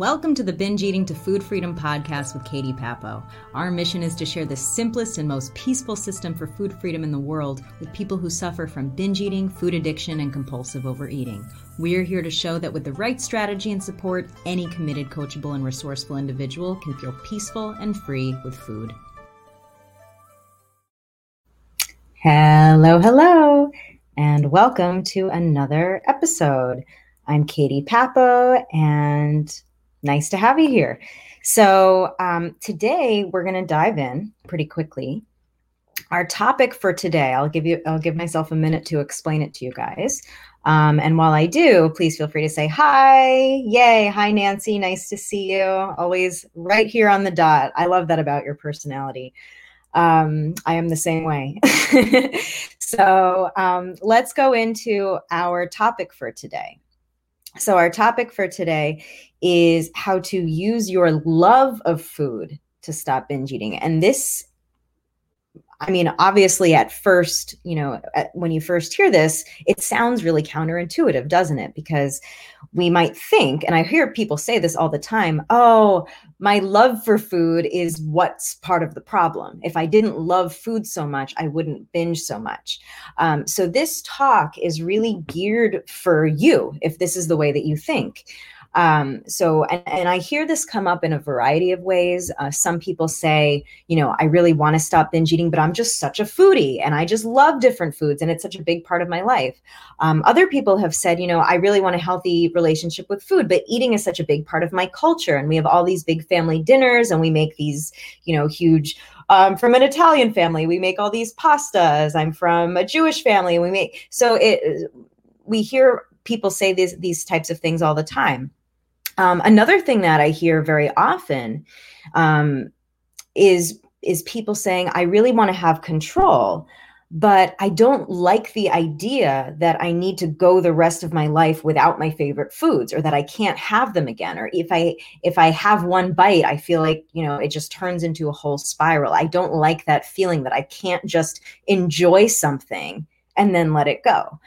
Welcome to the Binge Eating to Food Freedom podcast with Katie Papo. Our mission is to share the simplest and most peaceful system for food freedom in the world with people who suffer from binge eating, food addiction, and compulsive overeating. We're here to show that with the right strategy and support, any committed, coachable, and resourceful individual can feel peaceful and free with food. Hello, hello, and welcome to another episode. I'm Katie Papo, and nice to have you here. So, um, today we're going to dive in pretty quickly. Our topic for today, I'll give you, I'll give myself a minute to explain it to you guys. Um, and while I do, please feel free to say hi. Yay. Hi, Nancy. Nice to see you. Always right here on the dot. I love that about your personality. Um, I am the same way. so um, let's go into our topic for today. So, our topic for today is how to use your love of food to stop binge eating. And this, I mean, obviously, at first, you know, at, when you first hear this, it sounds really counterintuitive, doesn't it? Because we might think, and I hear people say this all the time oh, my love for food is what's part of the problem. If I didn't love food so much, I wouldn't binge so much. Um, so, this talk is really geared for you if this is the way that you think. Um, so, and, and, I hear this come up in a variety of ways. Uh, some people say, you know, I really want to stop binge eating, but I'm just such a foodie and I just love different foods and it's such a big part of my life. Um, other people have said, you know, I really want a healthy relationship with food, but eating is such a big part of my culture. And we have all these big family dinners and we make these, you know, huge um, from an Italian family. We make all these pastas. I'm from a Jewish family. We make so it. We hear people say these these types of things all the time. Um, another thing that I hear very often um, is is people saying, "I really want to have control." but I don't like the idea that I need to go the rest of my life without my favorite foods or that I can't have them again or if I if I have one bite I feel like you know it just turns into a whole spiral. I don't like that feeling that I can't just enjoy something and then let it go.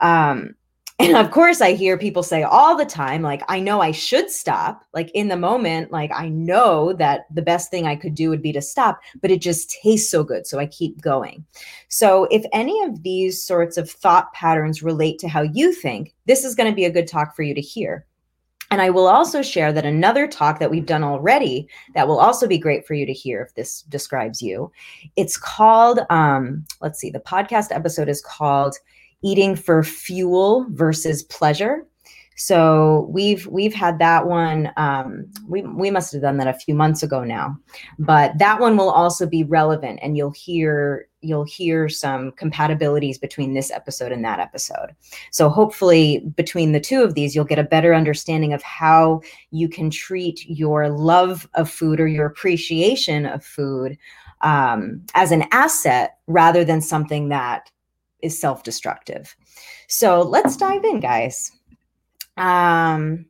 Um, and of course, I hear people say all the time, like, I know I should stop. Like in the moment, like, I know that the best thing I could do would be to stop, but it just tastes so good. So I keep going. So if any of these sorts of thought patterns relate to how you think, this is going to be a good talk for you to hear. And I will also share that another talk that we've done already that will also be great for you to hear if this describes you. It's called, um, let's see, the podcast episode is called eating for fuel versus pleasure. So we've we've had that one. Um, we we must have done that a few months ago now, but that one will also be relevant, and you'll hear you'll hear some compatibilities between this episode and that episode. So hopefully, between the two of these, you'll get a better understanding of how you can treat your love of food or your appreciation of food um, as an asset rather than something that is self-destructive. So let's dive in, guys. Um,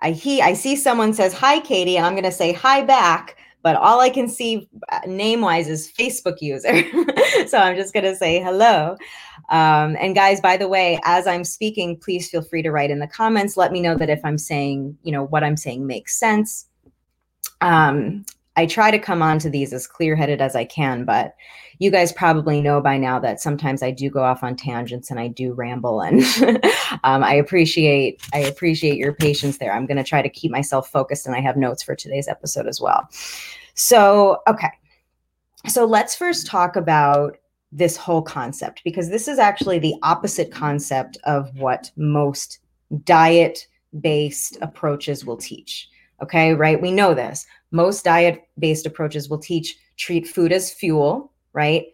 I he I see someone says hi, Katie, and I'm going to say hi back. But all I can see uh, name wise is Facebook user. so I'm just going to say hello. Um, and guys, by the way, as I'm speaking, please feel free to write in the comments. Let me know that if I'm saying, you know, what I'm saying makes sense. Um, I try to come onto these as clear headed as I can, but you guys probably know by now that sometimes I do go off on tangents and I do ramble and um, I appreciate I appreciate your patience there. I'm going to try to keep myself focused and I have notes for today's episode as well. So, okay. So let's first talk about this whole concept because this is actually the opposite concept of what most diet based approaches will teach. Okay, right? We know this. Most diet based approaches will teach treat food as fuel, right?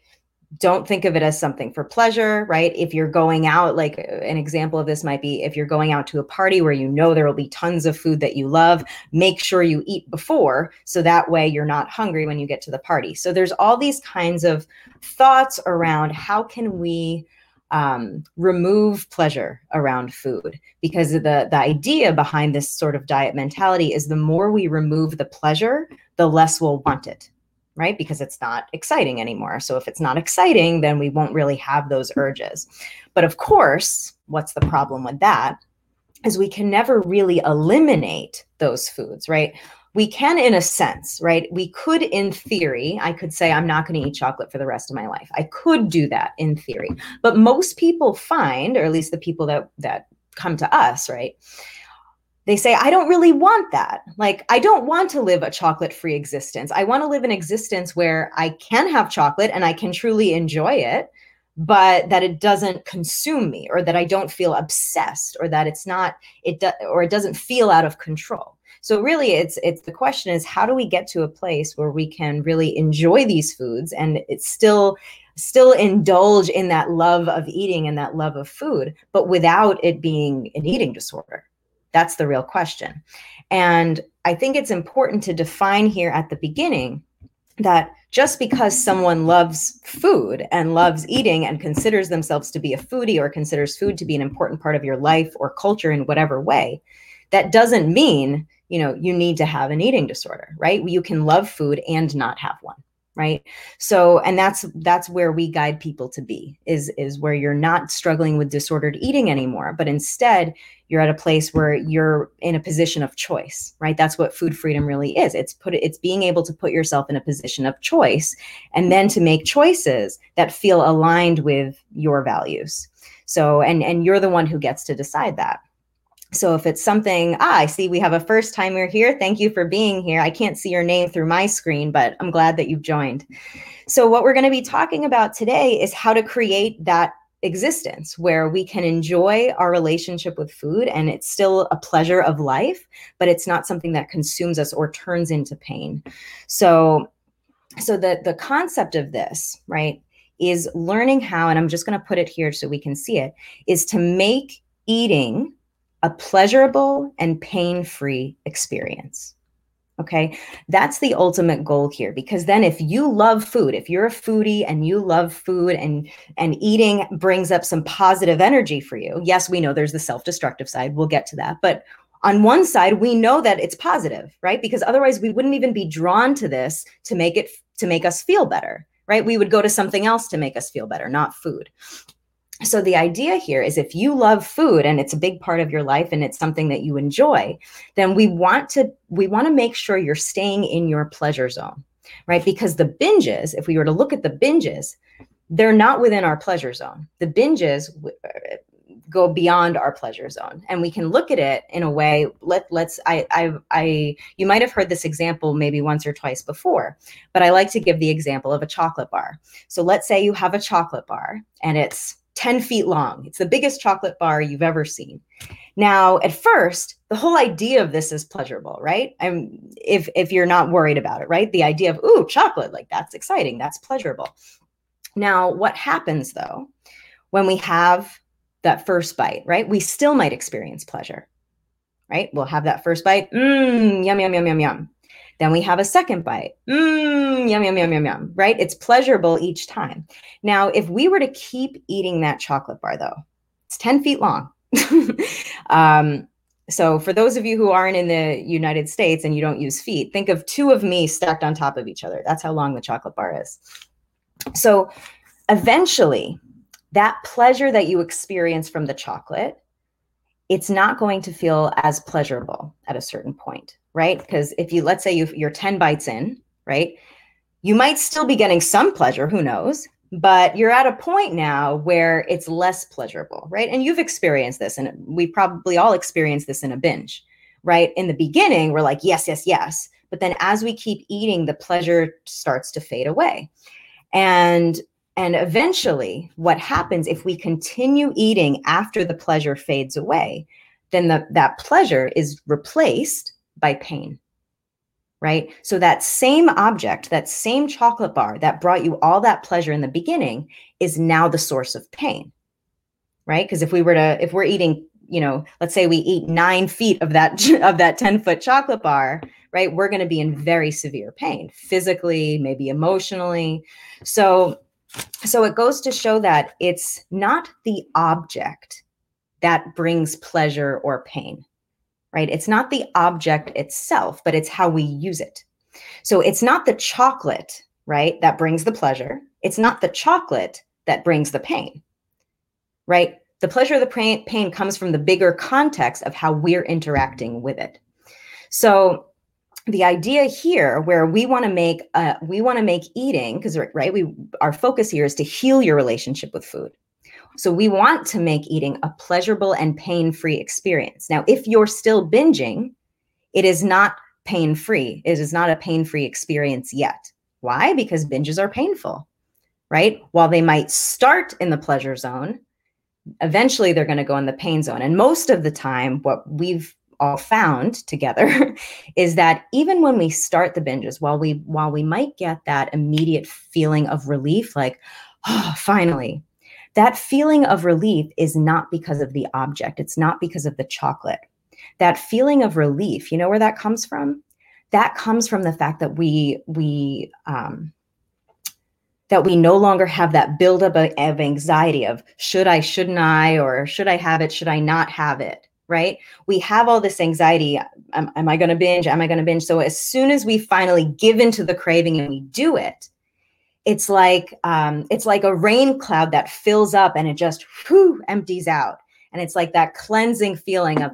Don't think of it as something for pleasure, right? If you're going out, like uh, an example of this might be if you're going out to a party where you know there will be tons of food that you love, make sure you eat before so that way you're not hungry when you get to the party. So there's all these kinds of thoughts around how can we um, remove pleasure around food because the the idea behind this sort of diet mentality is the more we remove the pleasure the less we'll want it right? Because it's not exciting anymore. So if it's not exciting, then we won't really have those urges. But of course, what's the problem with that? is we can never really eliminate those foods, right? We can, in a sense, right? We could, in theory, I could say, I'm not going to eat chocolate for the rest of my life. I could do that in theory. But most people find, or at least the people that, that come to us, right? They say, I don't really want that. Like, I don't want to live a chocolate free existence. I want to live an existence where I can have chocolate and I can truly enjoy it but that it doesn't consume me or that I don't feel obsessed or that it's not it do, or it doesn't feel out of control. So really it's it's the question is how do we get to a place where we can really enjoy these foods and it's still still indulge in that love of eating and that love of food but without it being an eating disorder. That's the real question. And I think it's important to define here at the beginning that just because someone loves food and loves eating and considers themselves to be a foodie or considers food to be an important part of your life or culture in whatever way, that doesn't mean, you know, you need to have an eating disorder, right? You can love food and not have one right? So and that's that's where we guide people to be is is where you're not struggling with disordered eating anymore but instead you're at a place where you're in a position of choice right? That's what food freedom really is. It's put it's being able to put yourself in a position of choice and then to make choices that feel aligned with your values. So and and you're the one who gets to decide that so if it's something, ah, I see we have a first timer here. Thank you for being here. I can't see your name through my screen, but I'm glad that you've joined. So what we're going to be talking about today is how to create that existence where we can enjoy our relationship with food and it's still a pleasure of life, but it's not something that consumes us or turns into pain. So so the the concept of this, right, is learning how and I'm just going to put it here so we can see it is to make eating a pleasurable and pain free experience. Okay, that's the ultimate goal here because then if you love food, if you're a foodie and you love food and and eating brings up some positive energy for you. Yes, we know there's the self-destructive side. We'll get to that. But on one side, we know that it's positive, right? Because otherwise we wouldn't even be drawn to this to make it to make us feel better, right? We would go to something else to make us feel better, not food so the idea here is if you love food and it's a big part of your life and it's something that you enjoy then we want to we want to make sure you're staying in your pleasure zone right? Because the binges if we were to look at the binges they're not within our pleasure zone. The binges uh, go beyond our pleasure zone. And we can look at it in a way let let's I, I i you might have heard this example maybe once or twice before but i like to give the example of a chocolate bar. So let's say you have a chocolate bar and it's 10 feet long. It's the biggest chocolate bar you've ever seen. Now, at first, the whole idea of this is pleasurable, right? I'm if if you're not worried about it, right? The idea of ooh, chocolate, like that's exciting, that's pleasurable. Now, what happens though when we have that first bite, right? We still might experience pleasure. Right? We'll have that first bite, mmm, yum yum yum yum yum. Then we have a second bite. Mmm, yum, yum, yum, yum, yum, right? It's pleasurable each time. Now, if we were to keep eating that chocolate bar, though, it's 10 feet long. um, so, for those of you who aren't in the United States and you don't use feet, think of two of me stacked on top of each other. That's how long the chocolate bar is. So, eventually, that pleasure that you experience from the chocolate, it's not going to feel as pleasurable at a certain point right? Because if you, let's say you, you're 10 bites in, right? You might still be getting some pleasure, who knows? But you're at a point now where it's less pleasurable, right? And you've experienced this, and we probably all experienced this in a binge, right? In the beginning, we're like, yes, yes, yes. But then as we keep eating, the pleasure starts to fade away. And and eventually, what happens if we continue eating after the pleasure fades away, then the, that pleasure is replaced by pain. Right. So that same object, that same chocolate bar that brought you all that pleasure in the beginning is now the source of pain. Right. Because if we were to, if we're eating, you know, let's say we eat nine feet of that, of that 10 foot chocolate bar, right, we're going to be in very severe pain physically, maybe emotionally. So, so it goes to show that it's not the object that brings pleasure or pain right? It's not the object itself, but it's how we use it. So it's not the chocolate, right, that brings the pleasure. It's not the chocolate that brings the pain, right? The pleasure of the pain, comes from the bigger context of how we're interacting with it. So the idea here where we want to make uh, we want to make eating because right we our focus here is to heal your relationship with food. So we want to make eating a pleasurable and pain-free experience. Now if you're still binging it is not pain-free. It is not a pain-free experience yet. Why? Because binges are painful right? While they might start in the pleasure zone eventually they're going to go in the pain zone. And most of the time what we've all found together is that even when we start the binges while we while we might get that immediate feeling of relief like oh finally that feeling of relief is not because of the object. It's not because of the chocolate. That feeling of relief you know where that comes from? That comes from the fact that we we um that we no longer have that buildup of anxiety of should I, shouldn't I, or should I have it, should I not have it? Right? We have all this anxiety. Am, am I going to binge? Am I going to binge? So as soon as we finally give into the craving and we do it, it's like um, it's like a rain cloud that fills up and it just whew, empties out, and it's like that cleansing feeling of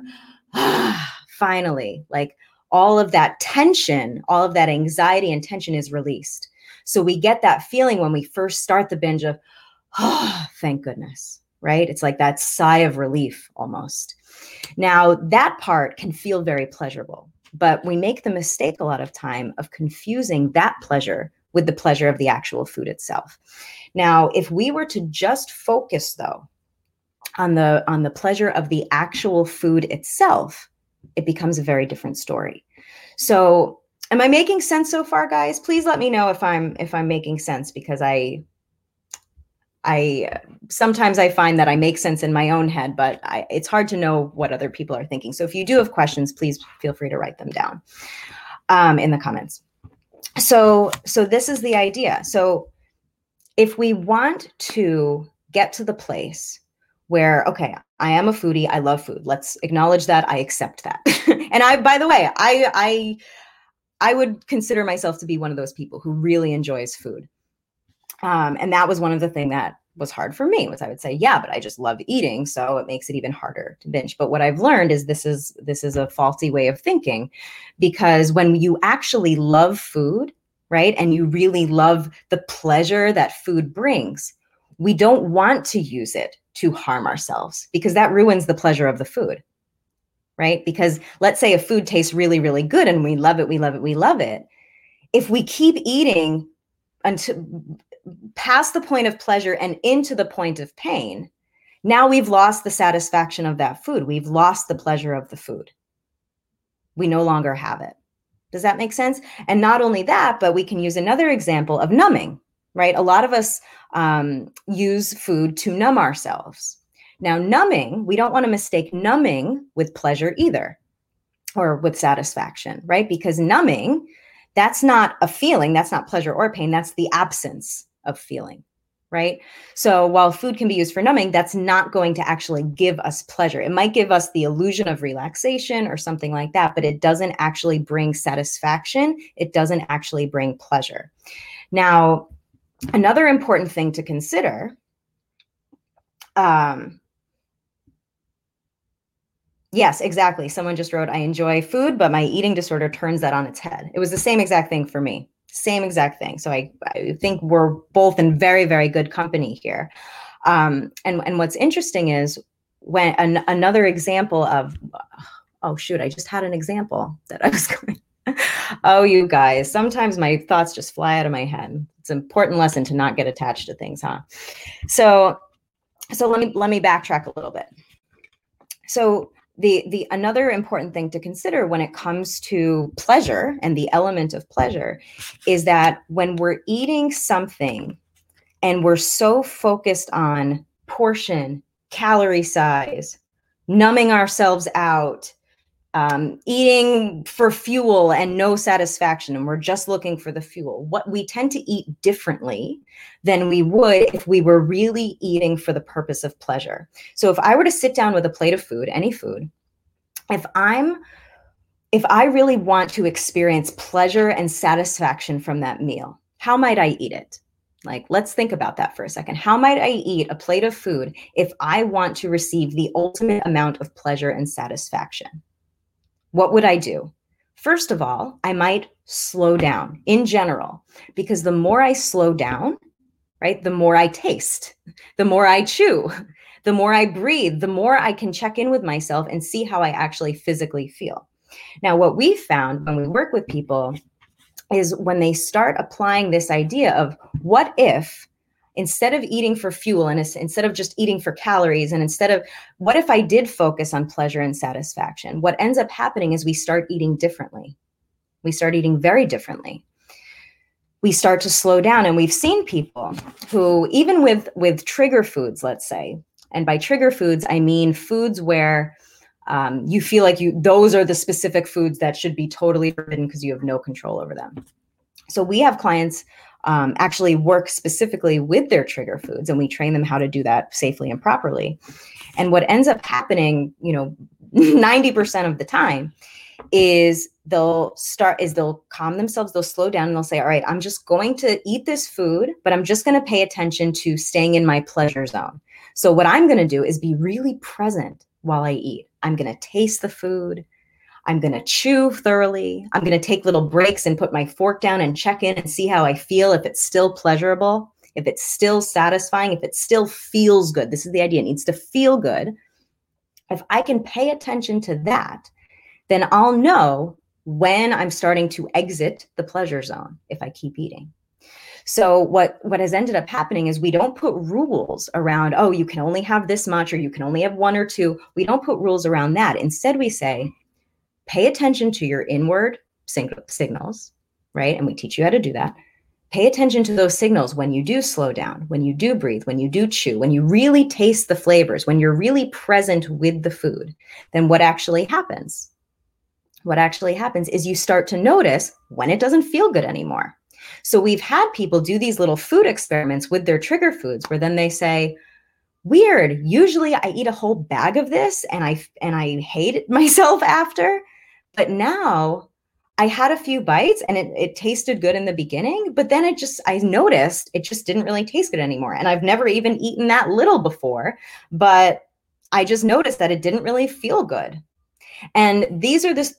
ah, finally, like all of that tension, all of that anxiety and tension is released. So we get that feeling when we first start the binge of, oh, thank goodness, right? It's like that sigh of relief almost. Now, that part can feel very pleasurable, but we make the mistake a lot of time of confusing that pleasure with the pleasure of the actual food itself. Now, if we were to just focus though on the on the pleasure of the actual food itself, it becomes a very different story. So, am I making sense so far guys? Please let me know if I'm if I'm making sense because I I sometimes I find that I make sense in my own head, but I, it's hard to know what other people are thinking. So if you do have questions, please feel free to write them down um, in the comments. So so this is the idea. So if we want to get to the place where okay, I am a foodie, I love food. Let's acknowledge that, I accept that. and I by the way, I I I would consider myself to be one of those people who really enjoys food. Um, and that was one of the things that was hard for me was I would say, yeah, but I just love eating, so it makes it even harder to binge. But what I've learned is this is this is a faulty way of thinking because when you actually love food, right? And you really love the pleasure that food brings, we don't want to use it to harm ourselves because that ruins the pleasure of the food. Right? Because let's say a food tastes really really good and we love it, we love it, we love it. If we keep eating until past the point of pleasure and into the point of pain, now we've lost the satisfaction of that food. We've lost the pleasure of the food. We no longer have it. Does that make sense? And not only that, but we can use another example of numbing, right? A lot of us um, use food to numb ourselves. Now, numbing, we don't want to mistake numbing with pleasure either or with satisfaction, right? Because numbing, that's not a feeling, that's not pleasure or pain, that's the absence of feeling right? So while food can be used for numbing, that's not going to actually give us pleasure. It might give us the illusion of relaxation or something like that, but it doesn't actually bring satisfaction. It doesn't actually bring pleasure. Now, another important thing to consider um, Yes, exactly. Someone just wrote, I enjoy food, but my eating disorder turns that on its head. It was the same exact thing for me. Same exact thing. So I, I think we're both in very, very good company here. Um, and, and what's interesting is when an, another example of, oh, shoot, I just had an example that I was going. oh, you guys, sometimes my thoughts just fly out of my head. It's an important lesson to not get attached to things, huh? So, so let me let me backtrack a little bit. So the the another important thing to consider when it comes to pleasure and the element of pleasure is that when we're eating something and we're so focused on portion calorie size numbing ourselves out um, eating for fuel and no satisfaction and we're just looking for the fuel what we tend to eat differently than we would if we were really eating for the purpose of pleasure so if i were to sit down with a plate of food any food if i'm if i really want to experience pleasure and satisfaction from that meal how might i eat it Like, let's think about that for a second. How might I eat a plate of food if I want to receive the ultimate amount of pleasure and satisfaction? What would I do? First of all, I might slow down in general, because the more I slow down, right, the more I taste, the more I chew, the more I breathe, the more I can check in with myself and see how I actually physically feel. Now, what we found when we work with people is when they start applying this idea of what if instead of eating for fuel and instead of just eating for calories and instead of what if i did focus on pleasure and satisfaction? What ends up happening is we start eating differently. We start eating very differently. We start to slow down and we've seen people who even with with trigger foods let's say and by trigger foods i mean foods where um, you feel like you those are the specific foods that should be totally forbidden because you have no control over them. So we have clients um, actually work specifically with their trigger foods and we train them how to do that safely and properly. And what ends up happening you know 90% of the time is they'll start is they'll calm themselves they'll slow down and they'll say all right i'm just going to eat this food but i'm just going to pay attention to staying in my pleasure zone. So what i'm going to do is be really present while i eat. I'm going to taste the food i'm going to chew thoroughly i'm going to take little breaks and put my fork down and check in and see how i feel if it's still pleasurable if it's still satisfying if it still feels good this is the idea it needs to feel good if i can pay attention to that then I'll know when I'm starting to exit the pleasure zone if I keep eating. So what what has ended up happening is we don't put rules around oh you can only have this much or you can only have one or two. We don't put rules around that. Instead we say pay attention to your inward sing- signals, right? And we teach you how to do that. Pay attention to those signals when you do slow down, when you do breathe, when you do chew, when you really taste the flavors, when you're really present with the food. Then what actually happens? what actually happens is you start to notice when it doesn't feel good anymore. So we've had people do these little food experiments with their trigger foods where then they say, "Weird, usually I eat a whole bag of this and I and I hate myself after, but now I had a few bites and it, it tasted good in the beginning, but then it just, I noticed it just didn't really taste good anymore. And I've never even eaten that little before, but I just noticed that it didn't really feel good. And these are this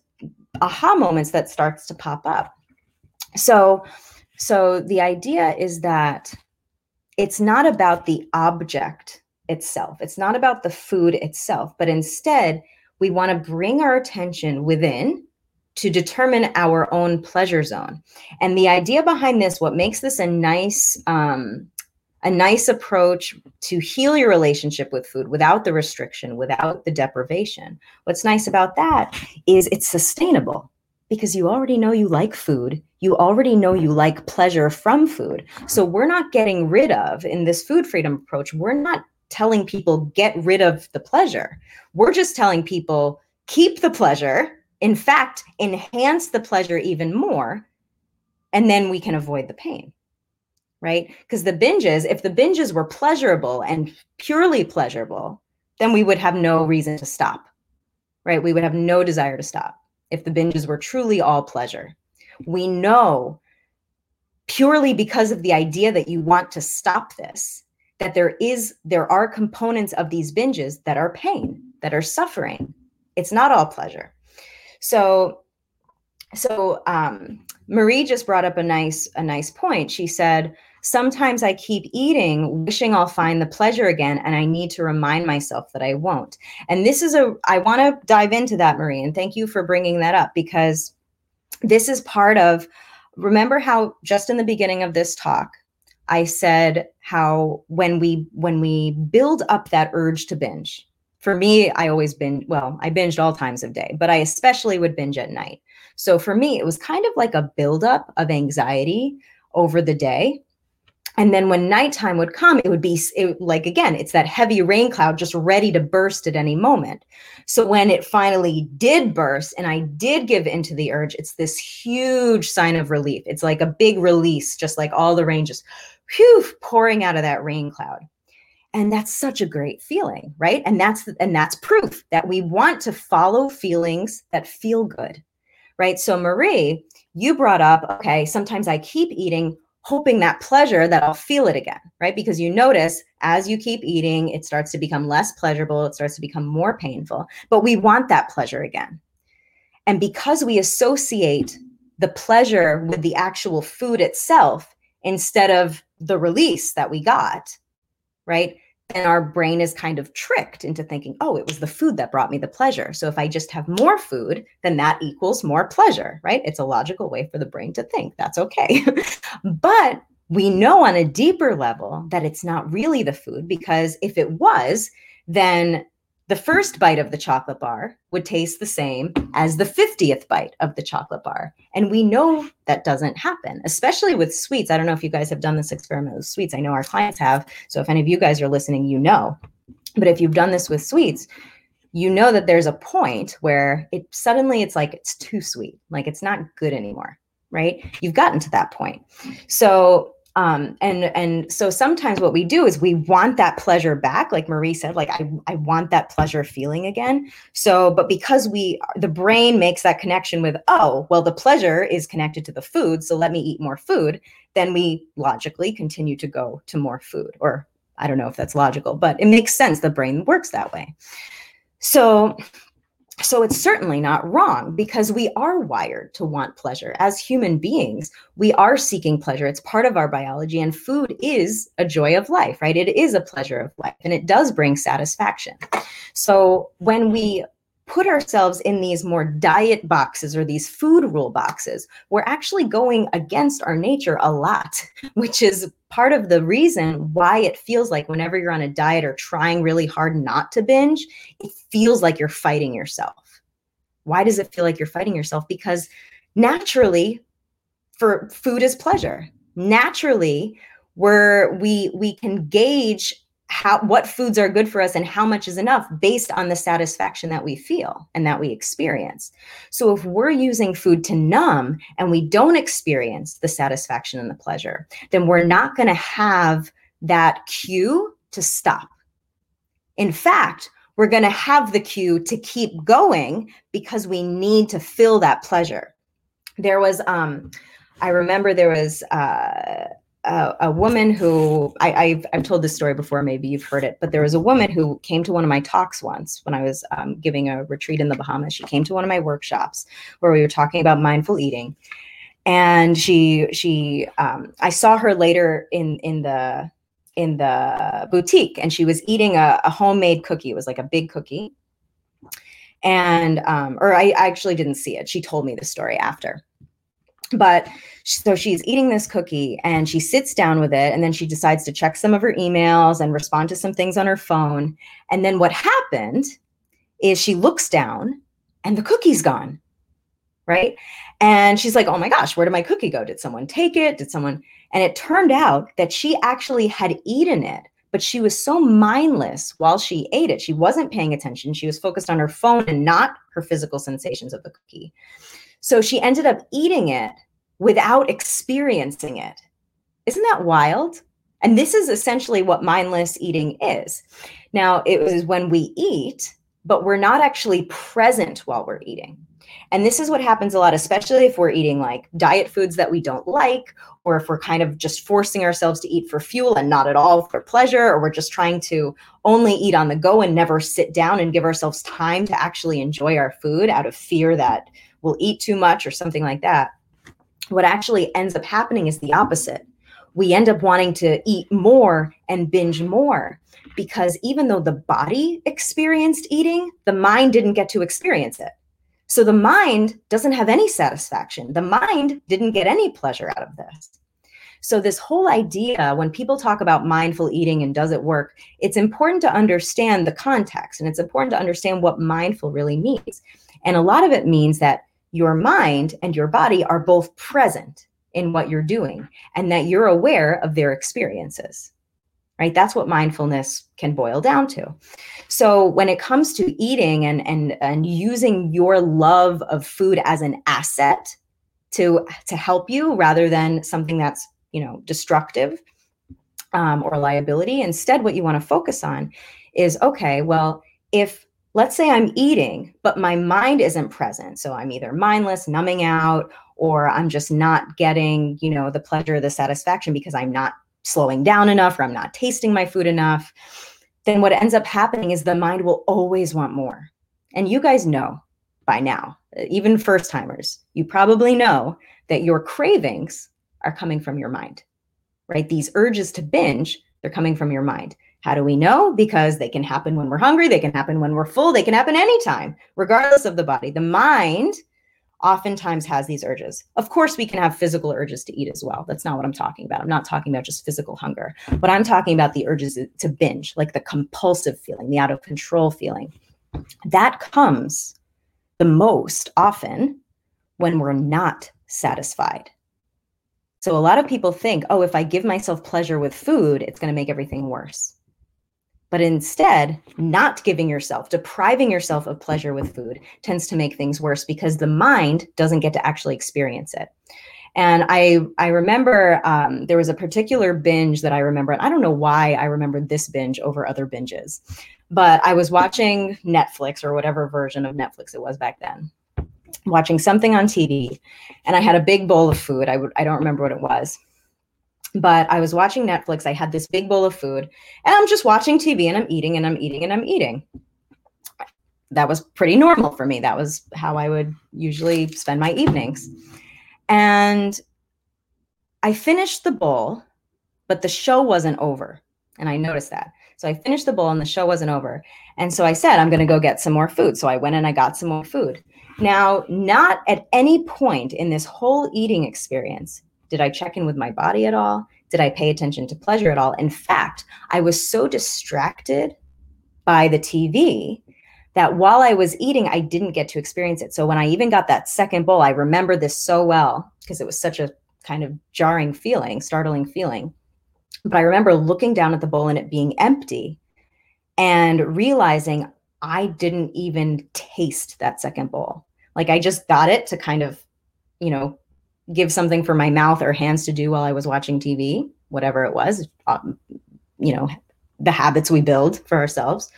aha moments that starts to pop up so so the idea is that it's not about the object itself it's not about the food itself but instead we want to bring our attention within to determine our own pleasure zone and the idea behind this what makes this a nice um, a nice approach to heal your relationship with food without the restriction, without the deprivation. What's nice about that is it's sustainable because you already know you like food. You already know you like pleasure from food. So we're not getting rid of, in this food freedom approach, we're not telling people get rid of the pleasure. We're just telling people keep the pleasure. In fact, enhance the pleasure even more. And then we can avoid the pain right? Because the binges, if the binges were pleasurable and purely pleasurable, then we would have no reason to stop, right? We would have no desire to stop if the binges were truly all pleasure. We know purely because of the idea that you want to stop this that there is there are components of these binges that are pain that are suffering. It's not all pleasure. So so um, marie just brought up a nice a nice point. She said Sometimes I keep eating, wishing I'll find the pleasure again, and I need to remind myself that I won't. And this is a, I want to dive into that, Marie, and thank you for bringing that up because this is part of, remember how just in the beginning of this talk, I said how when we when we build up that urge to binge, for me, I always binge. Well, I binged all times of day, but I especially would binge at night. So for me, it was kind of like a buildup of anxiety over the day and then when nighttime would come it would be it, like again it's that heavy rain cloud just ready to burst at any moment. So when it finally did burst and i did give into the urge it's this huge sign of relief. It's like a big release just like all the rain just whew, pouring out of that rain cloud. And that's such a great feeling right? And that's and that's proof that we want to follow feelings that feel good right? So marie you brought up okay sometimes i keep eating hoping that pleasure that I'll feel it again, right? Because you notice as you keep eating, it starts to become less pleasurable, it starts to become more painful, but we want that pleasure again. And because we associate the pleasure with the actual food itself instead of the release that we got, right? And our brain is kind of tricked into thinking, oh, it was the food that brought me the pleasure. So if I just have more food, then that equals more pleasure, right? It's a logical way for the brain to think. That's okay. but we know on a deeper level that it's not really the food because if it was, then the first bite of the chocolate bar would taste the same as the 50th bite of the chocolate bar. And we know that doesn't happen, especially with sweets. I don't know if you guys have done this experiment with sweets. I know our clients have. So if any of you guys are listening, you know. But if you've done this with sweets, you know that there's a point where it suddenly it's like it's too sweet, like it's not good anymore, right? You've gotten to that point. So um, and and so sometimes what we do is we want that pleasure back like marie said like I, I want that pleasure feeling again. So but because we the brain makes that connection with oh well the pleasure is connected to the food so let me eat more food then we logically continue to go to more food. Or i don't know if that's logical but it makes sense. The brain works that way. So so it's certainly not wrong because we are wired to want pleasure. As human beings we are seeking pleasure. It's part of our biology and food is a joy of life right? It is a pleasure of life and it does bring satisfaction. So when we put ourselves in these more diet boxes or these food rule boxes, we're actually going against our nature a lot, which is part of the reason why it feels like whenever you're on a diet or trying really hard not to binge, it feels like you're fighting yourself. Why does it feel like you're fighting yourself? Because naturally, for food is pleasure. Naturally, where we we can gauge how what foods are good for us and how much is enough based on the satisfaction that we feel and that we experience. So if we're using food to numb and we don't experience the satisfaction and the pleasure, then we're not going to have that cue to stop. In fact, we're going to have the cue to keep going because we need to feel that pleasure. There was um I remember there was uh a, woman who I, have I've told this story before. Maybe you've heard it, but there was a woman who came to one of my talks once when I was um, giving a retreat in the Bahamas. She came to one of my workshops where we were talking about mindful eating, and she she um, I saw her later in in the in the boutique, and she was eating a, a homemade cookie. It was like a big cookie, and um, or I, I actually didn't see it. She told me the story after but so she's eating this cookie and she sits down with it and then she decides to check some of her emails and respond to some things on her phone. And then what happened is she looks down and the cookie's gone. Right. And she's like, oh my gosh, where did my cookie go? Did someone take it? Did someone? And it turned out that she actually had eaten it, but she was so mindless while she ate it. She wasn't paying attention. She was focused on her phone and not her physical sensations of the cookie. So she ended up eating it without experiencing it. Isn't that wild? And this is essentially what mindless eating is. Now, it was when we eat, but we're not actually present while we're eating. And this is what happens a lot, especially if we're eating like diet foods that we don't like, or if we're kind of just forcing ourselves to eat for fuel and not at all for pleasure, or we're just trying to only eat on the go and never sit down and give ourselves time to actually enjoy our food out of fear that we'll eat too much or something like that what actually ends up happening is the opposite. We end up wanting to eat more and binge more because even though the body experienced eating, the mind didn't get to experience it. So the mind doesn't have any satisfaction. The mind didn't get any pleasure out of this. So, this whole idea, when people talk about mindful eating and does it work, it's important to understand the context and it's important to understand what mindful really means. And a lot of it means that your mind and your body are both present in what you're doing and that you're aware of their experiences right? That's what mindfulness can boil down to. So when it comes to eating and and and using your love of food as an asset to to help you rather than something that's you know destructive um, or liability instead what you want to focus on is okay well if let's say I'm eating, but my mind isn't present. So I'm either mindless, numbing out, or I'm just not getting, you know, the pleasure, the satisfaction because I'm not slowing down enough or I'm not tasting my food enough. Then what ends up happening is the mind will always want more. And you guys know by now, even first timers, you probably know that your cravings are coming from your mind, right? These urges to binge, they're coming from your mind. How do we know? Because they can happen when we're hungry, they can happen when we're full, they can happen anytime, regardless of the body. The mind oftentimes has these urges. Of course, we can have physical urges to eat as well. That's not what I'm talking about. I'm not talking about just physical hunger, but I'm talking about the urges to binge, like the compulsive feeling, the out of control feeling. That comes the most often when we're not satisfied. So a lot of people think, oh, if I give myself pleasure with food, it's going to make everything worse. But instead, not giving yourself, depriving yourself of pleasure with food tends to make things worse because the mind doesn't get to actually experience it. And I I remember um, there was a particular binge that I remember, and I don't know why I remember this binge over other binges, but I was watching Netflix or whatever version of Netflix it was back then, watching something on TV, and I had a big bowl of food. I would I don't remember what it was, but I was watching Netflix. I had this big bowl of food, and I'm just watching TV and I'm eating and I'm eating and I'm eating. That was pretty normal for me. That was how I would usually spend my evenings. And I finished the bowl, but the show wasn't over. And I noticed that. So I finished the bowl and the show wasn't over. And so I said, I'm going to go get some more food. So I went and I got some more food. Now, not at any point in this whole eating experience did I check in with my body at all? Did I pay attention to pleasure at all? In fact, I was so distracted by the TV that while I was eating, I didn't get to experience it. So when I even got that second bowl, I remember this so well because it was such a kind of jarring feeling, startling feeling. But I remember looking down at the bowl and it being empty and realizing I didn't even taste that second bowl. Like I just got it to kind of, you know, give something for my mouth or hands to do while I was watching TV, whatever it was, um, you know, the habits we build for ourselves.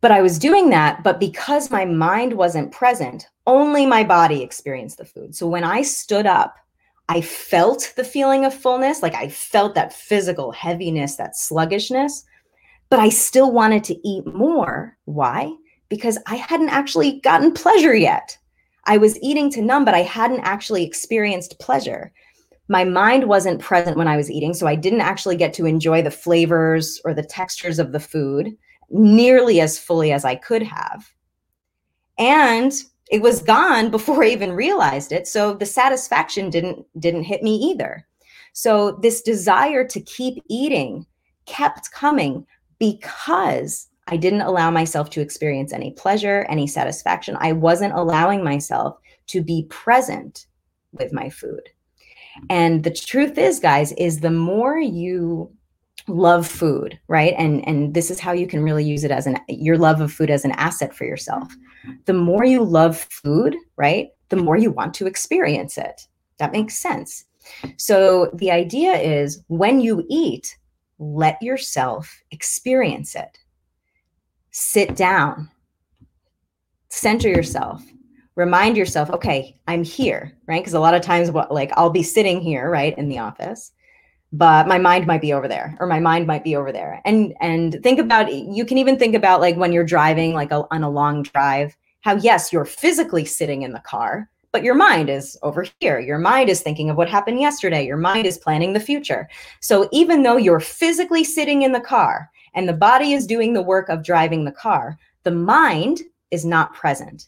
But I was doing that, but because my mind wasn't present, only my body experienced the food. So when I stood up, I felt the feeling of fullness, like I felt that physical heaviness, that sluggishness, but I still wanted to eat more. Why? Because I hadn't actually gotten pleasure yet. I was eating to numb, but I hadn't actually experienced pleasure. My mind wasn't present when I was eating, so I didn't actually get to enjoy the flavors or the textures of the food nearly as fully as I could have. And it was gone before I even realized it. So the satisfaction didn't didn't hit me either. So this desire to keep eating kept coming because I didn't allow myself to experience any pleasure, any satisfaction. I wasn't allowing myself to be present with my food. And the truth is, guys, is the more you love food right? And and this is how you can really use it as an your love of food as an asset for yourself. The more you love food right the more you want to experience it. That makes sense. So the idea is when you eat let yourself experience it sit down. Center yourself. Remind yourself okay i'm here right? Because a lot of times what like i'll be sitting here right in the office but my mind might be over there or my mind might be over there. And and think about you can even think about like when you're driving like a, on a long drive how yes you're physically sitting in the car but your mind is over here. Your mind is thinking of what happened yesterday. Your mind is planning the future. So even though you're physically sitting in the car and the body is doing the work of driving the car the mind is not present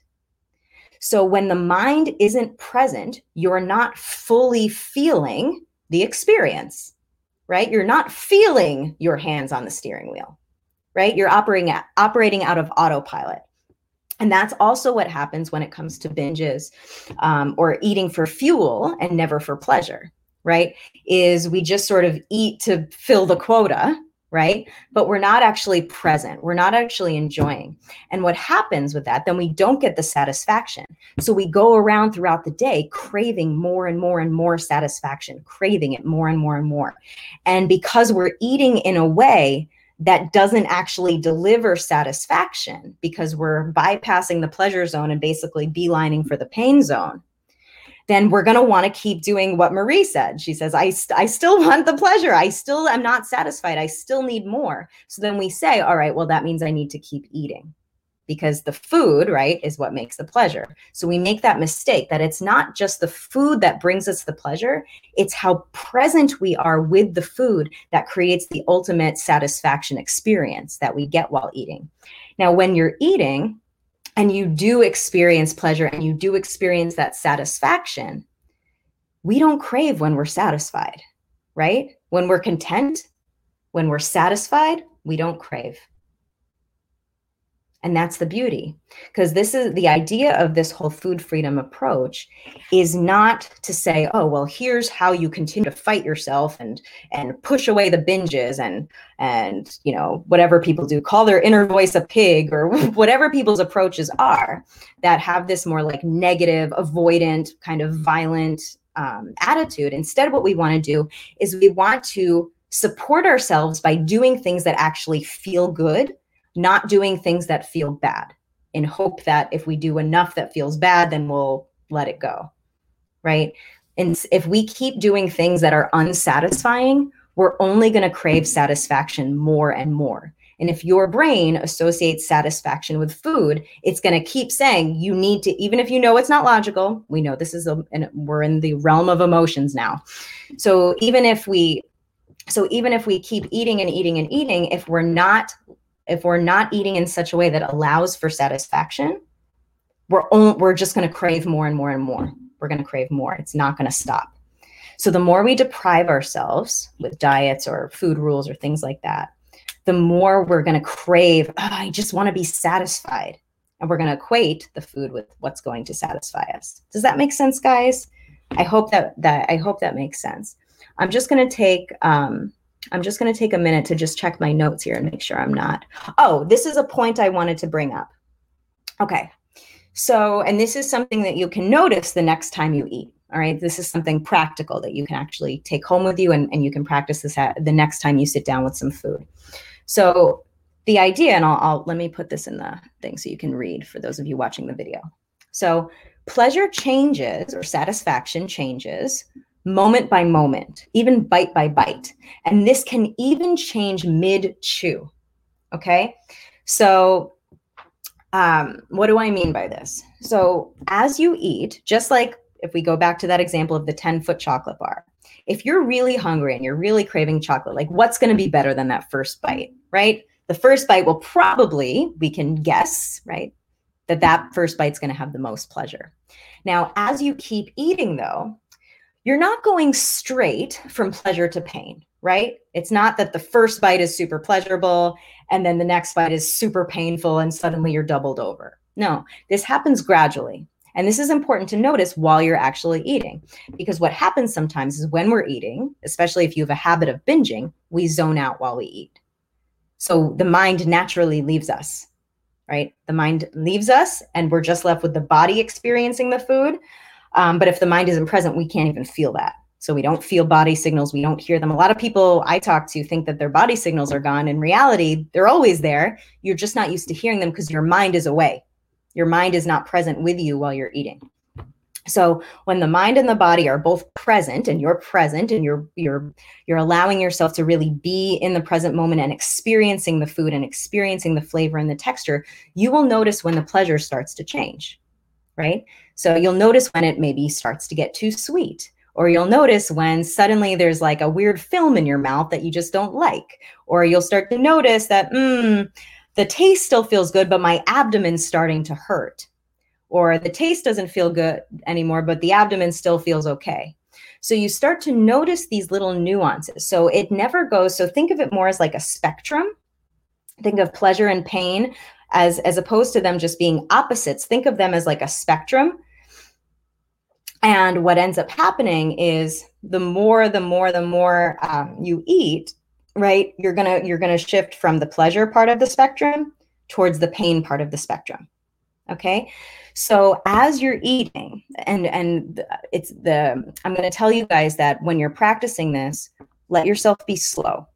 so when the mind isn't present you're not fully feeling the experience, right? You're not feeling your hands on the steering wheel, right? You're operating at, operating out of autopilot. And that's also what happens when it comes to binges um, or eating for fuel and never for pleasure, right? Is we just sort of eat to fill the quota, right? But we're not actually present. We're not actually enjoying. And what happens with that, then we don't get the satisfaction. So we go around throughout the day craving more and more and more satisfaction, craving it more and more and more. And because we're eating in a way that doesn't actually deliver satisfaction because we're bypassing the pleasure zone and basically beelining for the pain zone, then we're going to want to keep doing what Marie said. She says, I, st- I still want the pleasure. I still am not satisfied. I still need more. So then we say, all right, well, that means I need to keep eating because the food, right, is what makes the pleasure. So we make that mistake that it's not just the food that brings us the pleasure, it's how present we are with the food that creates the ultimate satisfaction experience that we get while eating. Now, when you're eating and you do experience pleasure and you do experience that satisfaction, we don't crave when we're satisfied, right? When we're content, when we're satisfied, we don't crave. And that's the beauty. Because this is the idea of this whole food freedom approach is not to say, oh, well, here's how you continue to fight yourself and and push away the binges and and you know, whatever people do, call their inner voice a pig or whatever people's approaches are that have this more like negative, avoidant, kind of violent um, attitude. Instead, what we want to do is we want to support ourselves by doing things that actually feel good not doing things that feel bad in hope that if we do enough that feels bad, then we'll let it go. Right. And if we keep doing things that are unsatisfying, we're only going to crave satisfaction more and more. And if your brain associates satisfaction with food, it's going to keep saying you need to, even if you know it's not logical, we know this is, a, and we're in the realm of emotions now. So even if we, so even if we keep eating and eating and eating, if we're not if we're not eating in such a way that allows for satisfaction, we're only, we're just going to crave more and more and more. We're going to crave more. It's not going to stop. So the more we deprive ourselves with diets or food rules or things like that, the more we're going to crave, oh, I just want to be satisfied. And we're going to equate the food with what's going to satisfy us. Does that make sense, guys? I hope that that I hope that makes sense. I'm just going to take um, I'm just going to take a minute to just check my notes here and make sure I'm not. Oh, this is a point I wanted to bring up. Okay. So, and this is something that you can notice the next time you eat. All right. This is something practical that you can actually take home with you and, and you can practice this at the next time you sit down with some food. So, the idea, and I'll, I'll let me put this in the thing so you can read for those of you watching the video. So, pleasure changes or satisfaction changes moment by moment, even bite by bite. And this can even change mid chew. Okay. So, um, what do I mean by this? So, as you eat, just like if we go back to that example of the 10 foot chocolate bar, if you're really hungry and you're really craving chocolate, like what's going to be better than that first bite, right? The first bite will probably, we can guess, right? That that first bite's going to have the most pleasure. Now, as you keep eating, though, you're not going straight from pleasure to pain, right? It's not that the first bite is super pleasurable and then the next bite is super painful and suddenly you're doubled over. No, this happens gradually. And this is important to notice while you're actually eating, because what happens sometimes is when we're eating, especially if you have a habit of binging, we zone out while we eat. So the mind naturally leaves us, right? The mind leaves us, and we're just left with the body experiencing the food. Um, but if the mind isn't present, we can't even feel that. So we don't feel body signals. We don't hear them. A lot of people I talk to think that their body signals are gone. In reality, they're always there. You're just not used to hearing them because your mind is away. Your mind is not present with you while you're eating. So when the mind and the body are both present and you're present and you're you're you're allowing yourself to really be in the present moment and experiencing the food and experiencing the flavor and the texture, you will notice when the pleasure starts to change right? So you'll notice when it maybe starts to get too sweet, or you'll notice when suddenly there's like a weird film in your mouth that you just don't like, or you'll start to notice that, mm, the taste still feels good, but my abdomen's starting to hurt, or the taste doesn't feel good anymore, but the abdomen still feels okay. So you start to notice these little nuances. So it never goes, so think of it more as like a spectrum. Think of pleasure and pain as as opposed to them just being opposites think of them as like a spectrum and what ends up happening is the more the more the more um, you eat right you're gonna you're gonna shift from the pleasure part of the spectrum towards the pain part of the spectrum okay so as you're eating and and it's the i'm to tell you guys that when you're practicing this let yourself be slow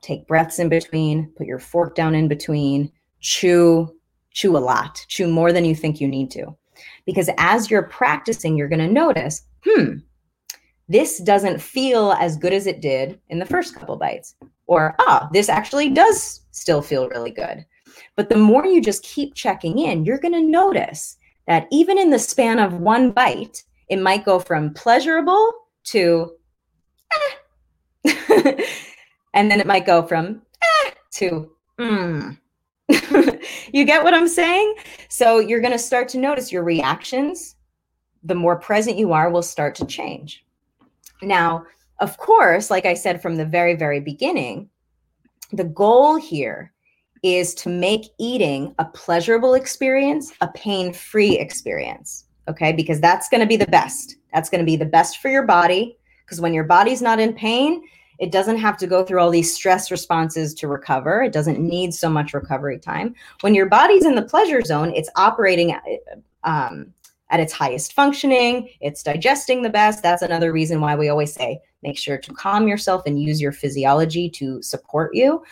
take breaths in between, put your fork down in between, chew, chew a lot, chew more than you think you need to. Because as you're practicing, you're going to notice, hmm, this doesn't feel as good as it did in the first couple bites. Or, ah, this actually does still feel really good. But the more you just keep checking in, you're going to notice that even in the span of one bite, it might go from pleasurable to, eh. and then it might go from eh, to, mm. you get what I'm saying? So you're going to start to notice your reactions. The more present you are, will start to change. Now, of course, like I said from the very, very beginning, the goal here is to make eating a pleasurable experience, a pain free experience. Okay. Because that's going to be the best. That's going to be the best for your body. Because when your body's not in pain, it doesn't have to go through all these stress responses to recover. It doesn't need so much recovery time. When your body's in the pleasure zone, it's operating um, at its highest functioning, it's digesting the best. That's another reason why we always say make sure to calm yourself and use your physiology to support you.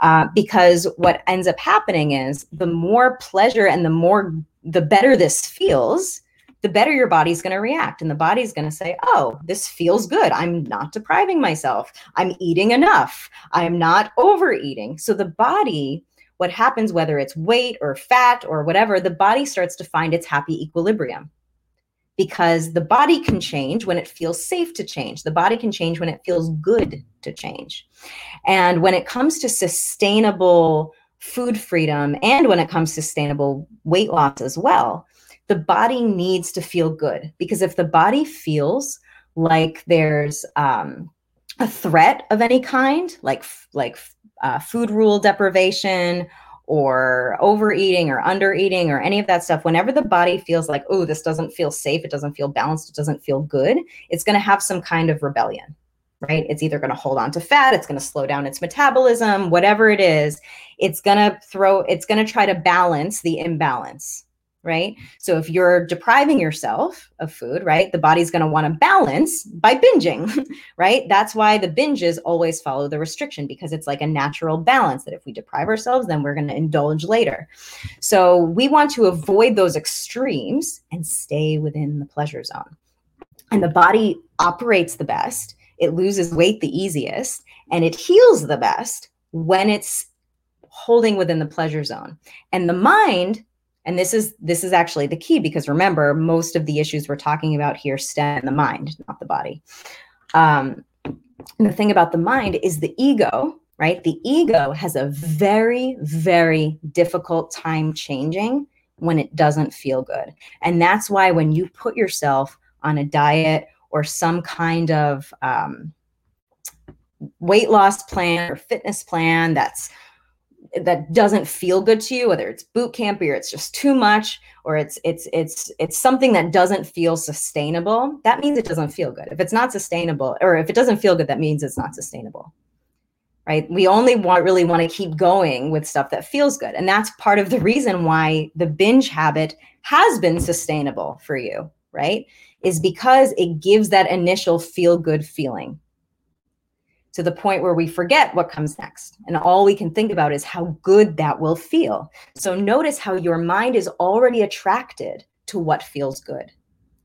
Uh, because what ends up happening is the more pleasure and the more, the better this feels, the better your body's going to react. And the body's going to say, oh, this feels good. I'm not depriving myself. I'm eating enough. I'm not overeating. So the body what happens, whether it's weight or fat or whatever, the body starts to find its happy equilibrium because the body can change when it feels safe to change. The body can change when it feels good to change. And when it comes to sustainable food freedom and when it comes to sustainable weight loss as well, the body needs to feel good because if the body feels like there's um, a threat of any kind, like like uh, food rule deprivation or overeating or undereating or any of that stuff, whenever the body feels like, oh, this doesn't feel safe, it doesn't feel balanced, it doesn't feel good, it's going to have some kind of rebellion, right? It's either going to hold on to fat, it's going to slow down its metabolism, whatever it is, it's going to throw, it's going to try to balance the imbalance right? So if you're depriving yourself of food, right, the body's going to want to balance by binging, right? That's why the binges always follow the restriction because it's like a natural balance that if we deprive ourselves, then we're going to indulge later. So we want to avoid those extremes and stay within the pleasure zone. And the body operates the best, it loses weight the easiest, and it heals the best when it's holding within the pleasure zone. And the mind and this is this is actually the key because remember most of the issues we're talking about here stem in the mind not the body. Um, and the thing about the mind is the ego right? The ego has a very very difficult time changing when it doesn't feel good. And that's why when you put yourself on a diet or some kind of um, weight loss plan or fitness plan that's that doesn't feel good to you whether it's boot camp or it's just too much or it's it's it's it's something that doesn't feel sustainable that means it doesn't feel good. If it's not sustainable or if it doesn't feel good that means it's not sustainable. Right? We only want really want to keep going with stuff that feels good and that's part of the reason why the binge habit has been sustainable for you right? Is because it gives that initial feel good feeling to the point where we forget what comes next. And all we can think about is how good that will feel. So notice how your mind is already attracted to what feels good.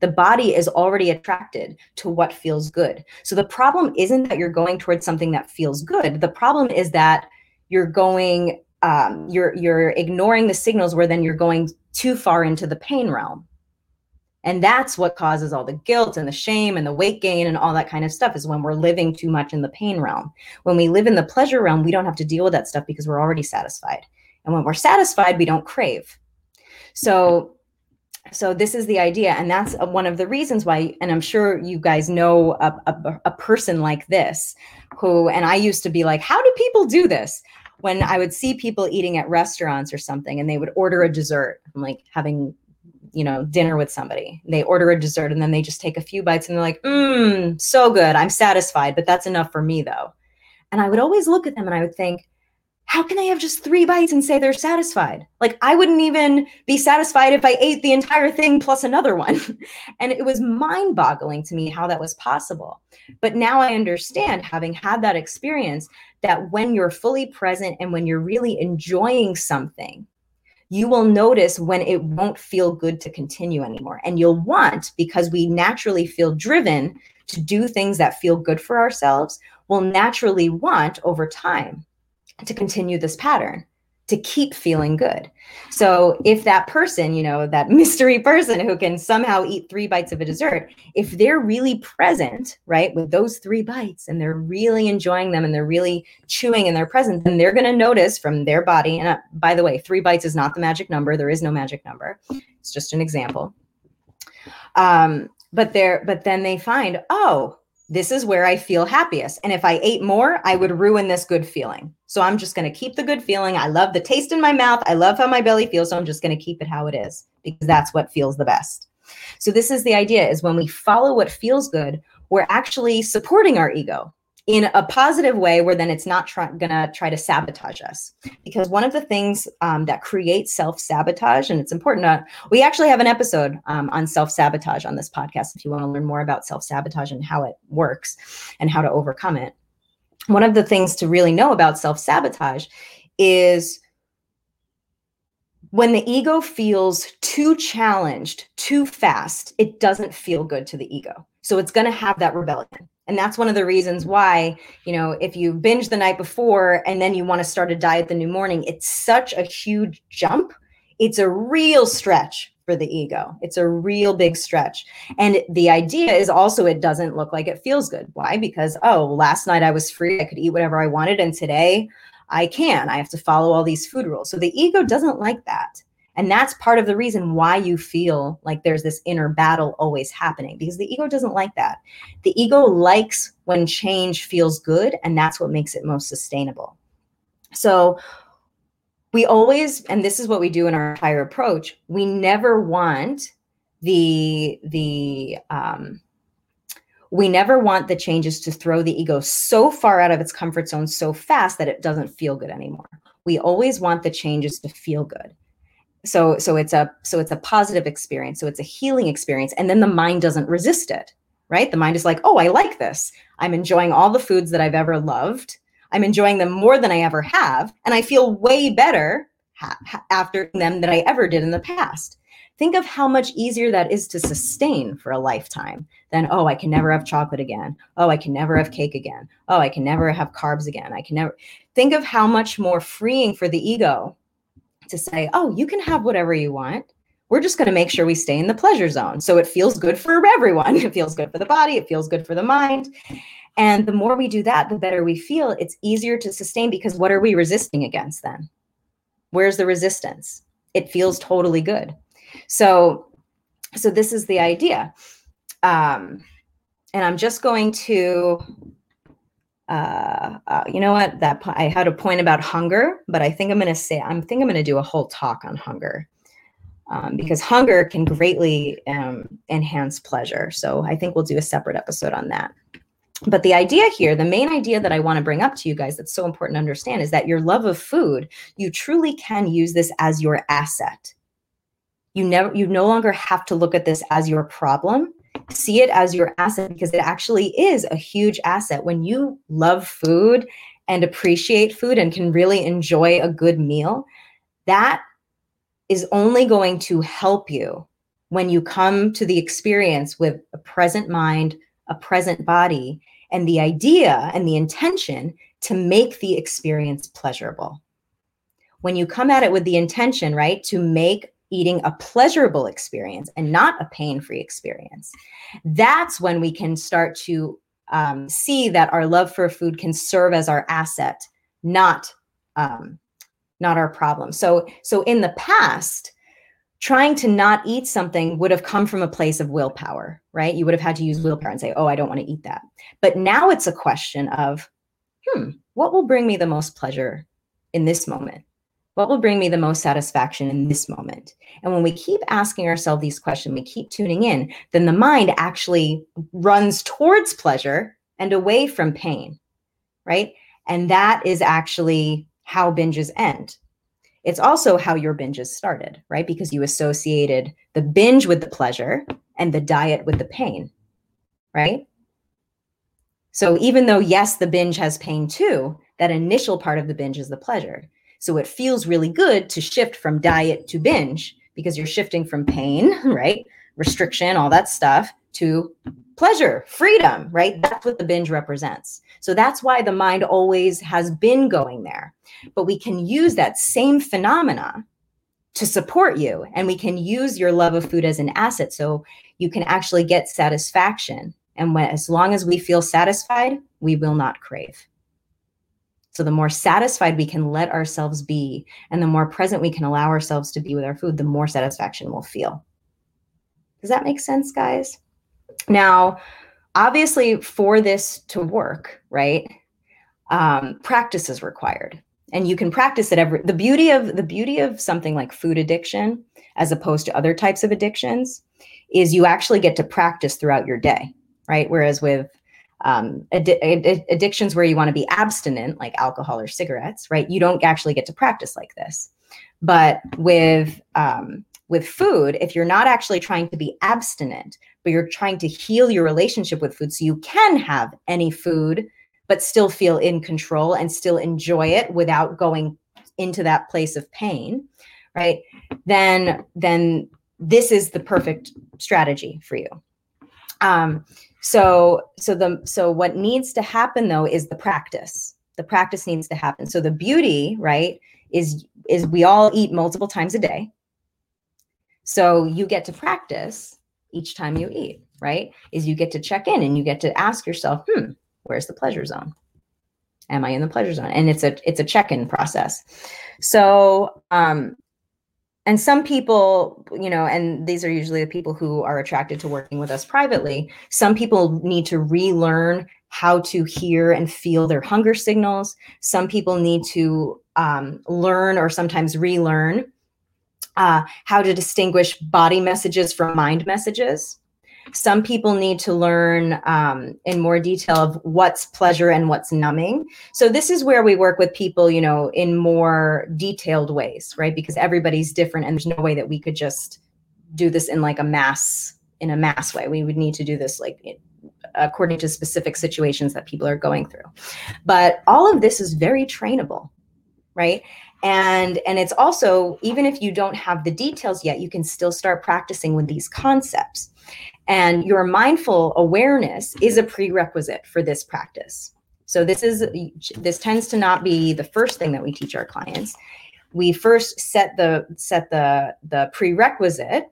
The body is already attracted to what feels good. So the problem isn't that you're going towards something that feels good. The problem is that you're going, um, you're you're ignoring the signals where then you're going too far into the pain realm. And that's what causes all the guilt and the shame and the weight gain and all that kind of stuff is when we're living too much in the pain realm. When we live in the pleasure realm, we don't have to deal with that stuff because we're already satisfied. And when we're satisfied, we don't crave. So so this is the idea and that's one of the reasons why and i'm sure you guys know a, a, a, person like this who and i used to be like how do people do this when i would see people eating at restaurants or something and they would order a dessert i'm like having you know, dinner with somebody. They order a dessert and then they just take a few bites and they're like, mmm, so good. I'm satisfied, but that's enough for me though. And I would always look at them and I would think, how can they have just three bites and say they're satisfied? Like, I wouldn't even be satisfied if I ate the entire thing plus another one. and it was mind boggling to me how that was possible. But now I understand, having had that experience, that when you're fully present and when you're really enjoying something, you will notice when it won't feel good to continue anymore. And you'll want, because we naturally feel driven to do things that feel good for ourselves, will naturally want over time to continue this pattern to keep feeling good. So if that person, you know, that mystery person who can somehow eat three bites of a dessert, if they're really present, right, with those three bites and they're really enjoying them and they're really chewing and they're present, then they're going to notice from their body. And uh, by the way, three bites is not the magic number. There is no magic number. It's just an example. Um, but they're, but then they find, oh, this is where I feel happiest. And if I ate more, I would mm-hmm. ruin this good feeling. So I'm just going to keep the good feeling. I love the taste in my mouth. I love how my belly feels. So I'm just going to keep it how it is because that's what feels the best. So this is the idea is when we follow what feels good, we're actually supporting our ego in a positive way where then it's not try- gonna try to sabotage us. Because one of the things um, that creates self-sabotage and it's important to we actually have an episode um, on self-sabotage on this podcast if you want to learn more about self-sabotage and how it works and how to overcome it. One of the things to really know about self-sabotage is when the ego feels too challenged too fast it doesn't feel good to the ego. So it's going to have that rebellion. And that's one of the reasons why you know if you binge the night before and then you want to start a diet the new morning it's such a huge jump. It's a real stretch for the ego. It's a real big stretch. And the idea is also it doesn't look like it feels good. Why? Because oh last night i was free. I could eat whatever i wanted and today i can i have to follow all these food rules so the ego doesn't like that and that's part of the reason why you feel like there's this inner battle always happening because the ego doesn't like that. The ego likes when change feels good, and that's what makes it most sustainable. So, we always, and this is what we do in our higher approach, we never want the, the, um, we never want the changes to throw the ego so far out of its comfort zone so fast that it doesn't feel good anymore. We always want the changes to feel good. So so it's a so it's a positive experience. So it's a healing experience and then the mind doesn't resist it right? The mind is like oh i like this. I'm enjoying all the foods that i've ever loved. I'm enjoying them more than i ever have and i feel way better ha- after them than i ever did in the past think of how much easier that is to sustain for a lifetime than oh i can never have chocolate again oh i can never have cake again oh i can never have carbs again i can never think of how much more freeing for the ego to say, oh, you can have whatever you want. We're just going to make sure we stay in the pleasure zone. So it feels good for everyone. It feels good for the body, it feels good for the mind. And the more we do that, the better we feel. It's easier to sustain because what are we resisting against then? Where's the resistance? It feels totally good. So so this is the idea. Um, and I'm just going to uh, uh, you know what that I had a point about hunger, but I think I'm going to say I'm think I'm going to do a whole talk on hunger um, because hunger can greatly um, enhance pleasure. So I think we'll do a separate episode on that. But the idea here, the main idea that I want to bring up to you guys that's so important to understand is that your love of food, you truly can use this as your asset. You never you no longer have to look at this as your problem. See it as your asset because it actually is a huge asset. When you love food and appreciate food and can really enjoy a good meal that is only going to help you when you come to the experience with a present mind a present body and the idea and the intention to make the experience pleasurable. When you come at it with the intention right to make eating a pleasurable experience and not a pain free experience, that's when we can start to um, see that our love for food can serve as our asset, not um, not our problem. So so in the past, trying to not eat something would have come from a place of willpower, right? You would have had to use willpower and say, "Oh, I don't want to eat that." But now it's a question of, hmm, what will bring me the most pleasure in this moment? What will bring me the most satisfaction in this moment? And when we keep asking ourselves these questions, we keep tuning in, then the mind actually runs towards pleasure and away from pain, right? And that is actually how binges end. It's also how your binges started, right? Because you associated the binge with the pleasure and the diet with the pain, right? So even though, yes, the binge has pain too, that initial part of the binge is the pleasure. So it feels really good to shift from diet to binge because you're shifting from pain, right? Restriction, all that stuff to pleasure, freedom, right? That's what the binge represents. So that's why the mind always has been going there. But we can use that same phenomena to support you and we can use your love of food as an asset so you can actually get satisfaction and when as long as we feel satisfied we will not crave so the more satisfied we can let ourselves be and the more present we can allow ourselves to be with our food the more satisfaction we'll feel does that make sense guys now, obviously, for this to work, right, um, practice is required, and you can practice it every. The beauty of the beauty of something like food addiction, as opposed to other types of addictions, is you actually get to practice throughout your day, right? Whereas with um, ad- ad- addictions where you want to be abstinent, like alcohol or cigarettes, right? You don't actually get to practice like this. But with um, with food, if you're not actually trying to be abstinent, but you're trying to heal your relationship with food so you can have any food, but still feel in control and still enjoy it without going into that place of pain, right? Then, then this is the perfect strategy for you. Um, so, so the so what needs to happen though is the practice. The practice needs to happen. So the beauty, right, is is we all eat multiple times a day so you get to practice each time you eat, right? Is you get to check in and you get to ask yourself, hmm, where's the pleasure zone? Am I in the pleasure zone? And it's a it's a check-in process. So um and some people, you know, and these are usually the people who are attracted to working with us privately. Some people need to relearn how to hear and feel their hunger signals. Some people need to um, learn or sometimes relearn uh, how to distinguish body messages from mind messages. Some people need to learn um, in more detail of what's pleasure and what's numbing. So this is where we work with people, you know, in more detailed ways, right? Because everybody's different, and there's no way that we could just do this in like a mass in a mass way. We would need to do this like according to specific situations that people are going through. But all of this is very trainable, right? and and it's also even if you don't have the details yet you can still start practicing with these concepts and your mindful awareness is a prerequisite for this practice so this is this tends to not be the first thing that we teach our clients we first set the set the the prerequisite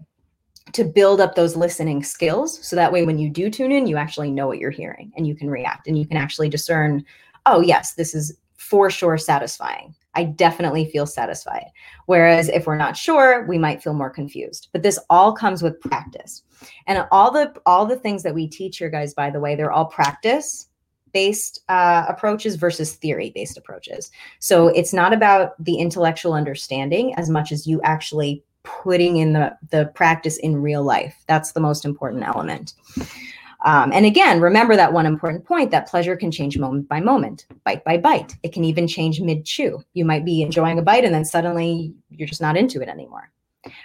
to build up those listening skills so that way when you do tune in you actually know what you're hearing and you can react and you can actually discern oh yes this is for sure satisfying I definitely feel satisfied. Whereas if we're not sure, we might feel more confused. But this all comes with practice. And all the all the things that we teach here guys by the way, they're all practice based uh, approaches versus theory based approaches. So it's not about the intellectual understanding as much as you actually putting in the the practice in real life. That's the most important element. Um, and again, remember that one important point that pleasure can change moment by moment, bite by bite. It can even change mid chew. You might be enjoying a bite and then suddenly you're just not into it anymore.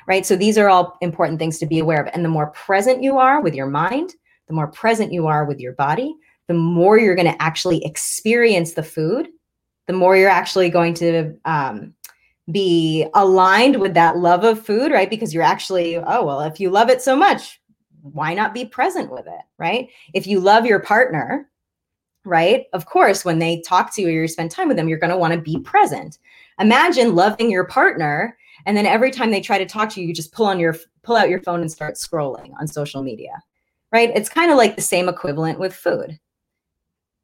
Right. So these are all important things to be aware of. And the more present you are with your mind, the more present you are with your body, the more you're going to actually experience the food, the more you're actually going to um, be aligned with that love of food, right? Because you're actually, oh, well, if you love it so much, why not be present with it, right? If you love your partner, right? Of course, when they talk to you or you spend time with them, you're going to want to be present. Imagine loving your partner and then every time they try to talk to you, you just pull on your pull out your phone and start scrolling on social media. Right? It's kind of like the same equivalent with food.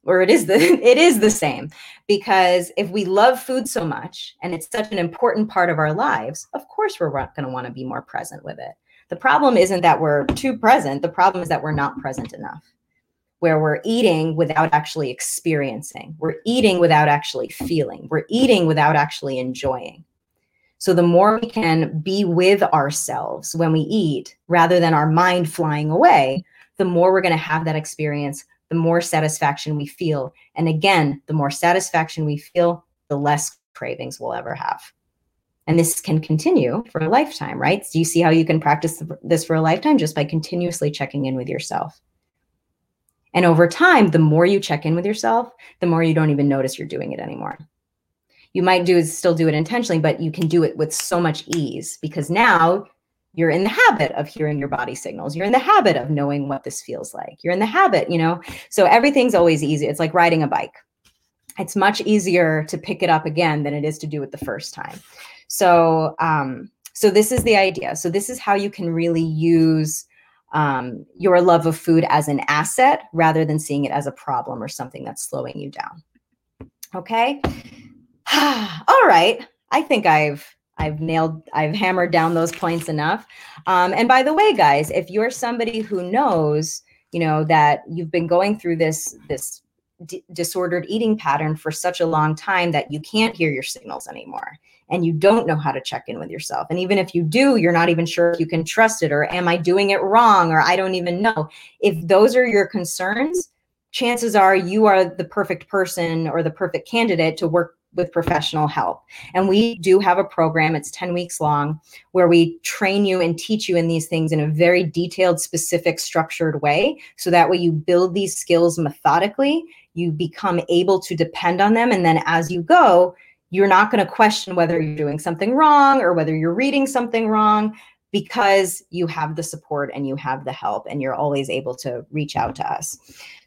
Or it is the it is the same because if we love food so much and it's such an important part of our lives, of course we're going to want to be more present with it. The problem isn't that we're too present. The problem is that we're not present enough, where we're eating without actually experiencing. We're eating without actually feeling. We're eating without actually enjoying. So the more we can be with ourselves when we eat rather than our mind flying away, the more we're going to have that experience, the more satisfaction we feel. And again, the more satisfaction we feel, the less cravings we'll ever have. And this can continue for a lifetime, right? Do you see how you can practice this for a lifetime just by continuously checking in with yourself? And over time, the more you check in with yourself, the more you don't even notice you're doing it anymore. You might do is still do it intentionally, but you can do it with so much ease because now you're in the habit of hearing your body signals. You're in the habit of knowing what this feels like. You're in the habit, you know. So everything's always easy. It's like riding a bike. It's much easier to pick it up again than it is to do it the first time. So, um, so this is the idea. So this is how you can really use um, your love of food as an asset rather than seeing it as a problem or something that's slowing you down. Okay. All right. I think I've I've nailed, I've hammered down those points enough. Um, and by the way, guys, if you're somebody who knows, you know, that you've been going through this this d- disordered eating pattern for such a long time that you can't hear your signals anymore and you don't know how to check in with yourself. And even if you do, you're not even sure if you can trust it or am I doing it wrong or I don't even know. If those are your concerns, chances are you are the perfect person or the perfect candidate to work with professional help. And we do have a program, it's 10 weeks long, where we train you and teach you in these things in a very detailed, specific, structured way. So that way you build these skills methodically, you become able to depend on them. And then as you go, you're not going to question whether you're doing something wrong or whether you're reading something wrong because you have the support and you have the help and you're always able to reach out to us.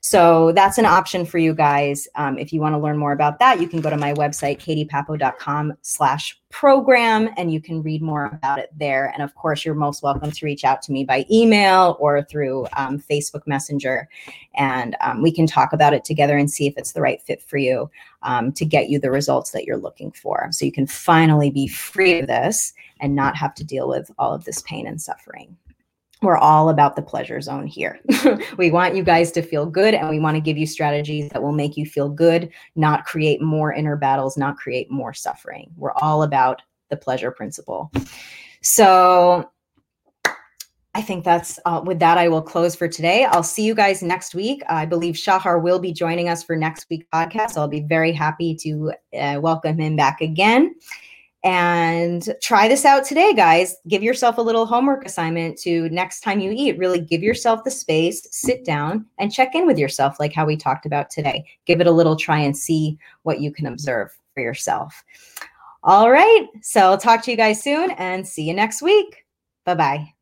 So that's an option for you guys. Um, if you want to learn more about that, you can go to my website, katiepapo.com slash program, and you can read more about it there. And of course, you're most welcome to reach out to me by email or through um, Facebook Messenger. And um, we can talk about it together and see if it's the right fit for you um, to get you the results that you're looking for. So you can finally be free of this and not have to deal with all of this pain and suffering we're all about the pleasure zone here. we want you guys to feel good and we want to give you strategies that will make you feel good, not create more inner battles, not create more suffering. We're all about the pleasure principle. So I think that's uh, with that. I will close for today. I'll see you guys next week. I believe Shahar will be joining us for next week's podcast. So I'll be very happy to uh, welcome him back again and try this out today guys. Give yourself a little homework assignment to next time you eat. Really give yourself the space sit down and check in with yourself like how we talked about today. Give it a little try and see what you can observe for yourself. All right. So i'll talk to you guys soon and see you next week. Bye bye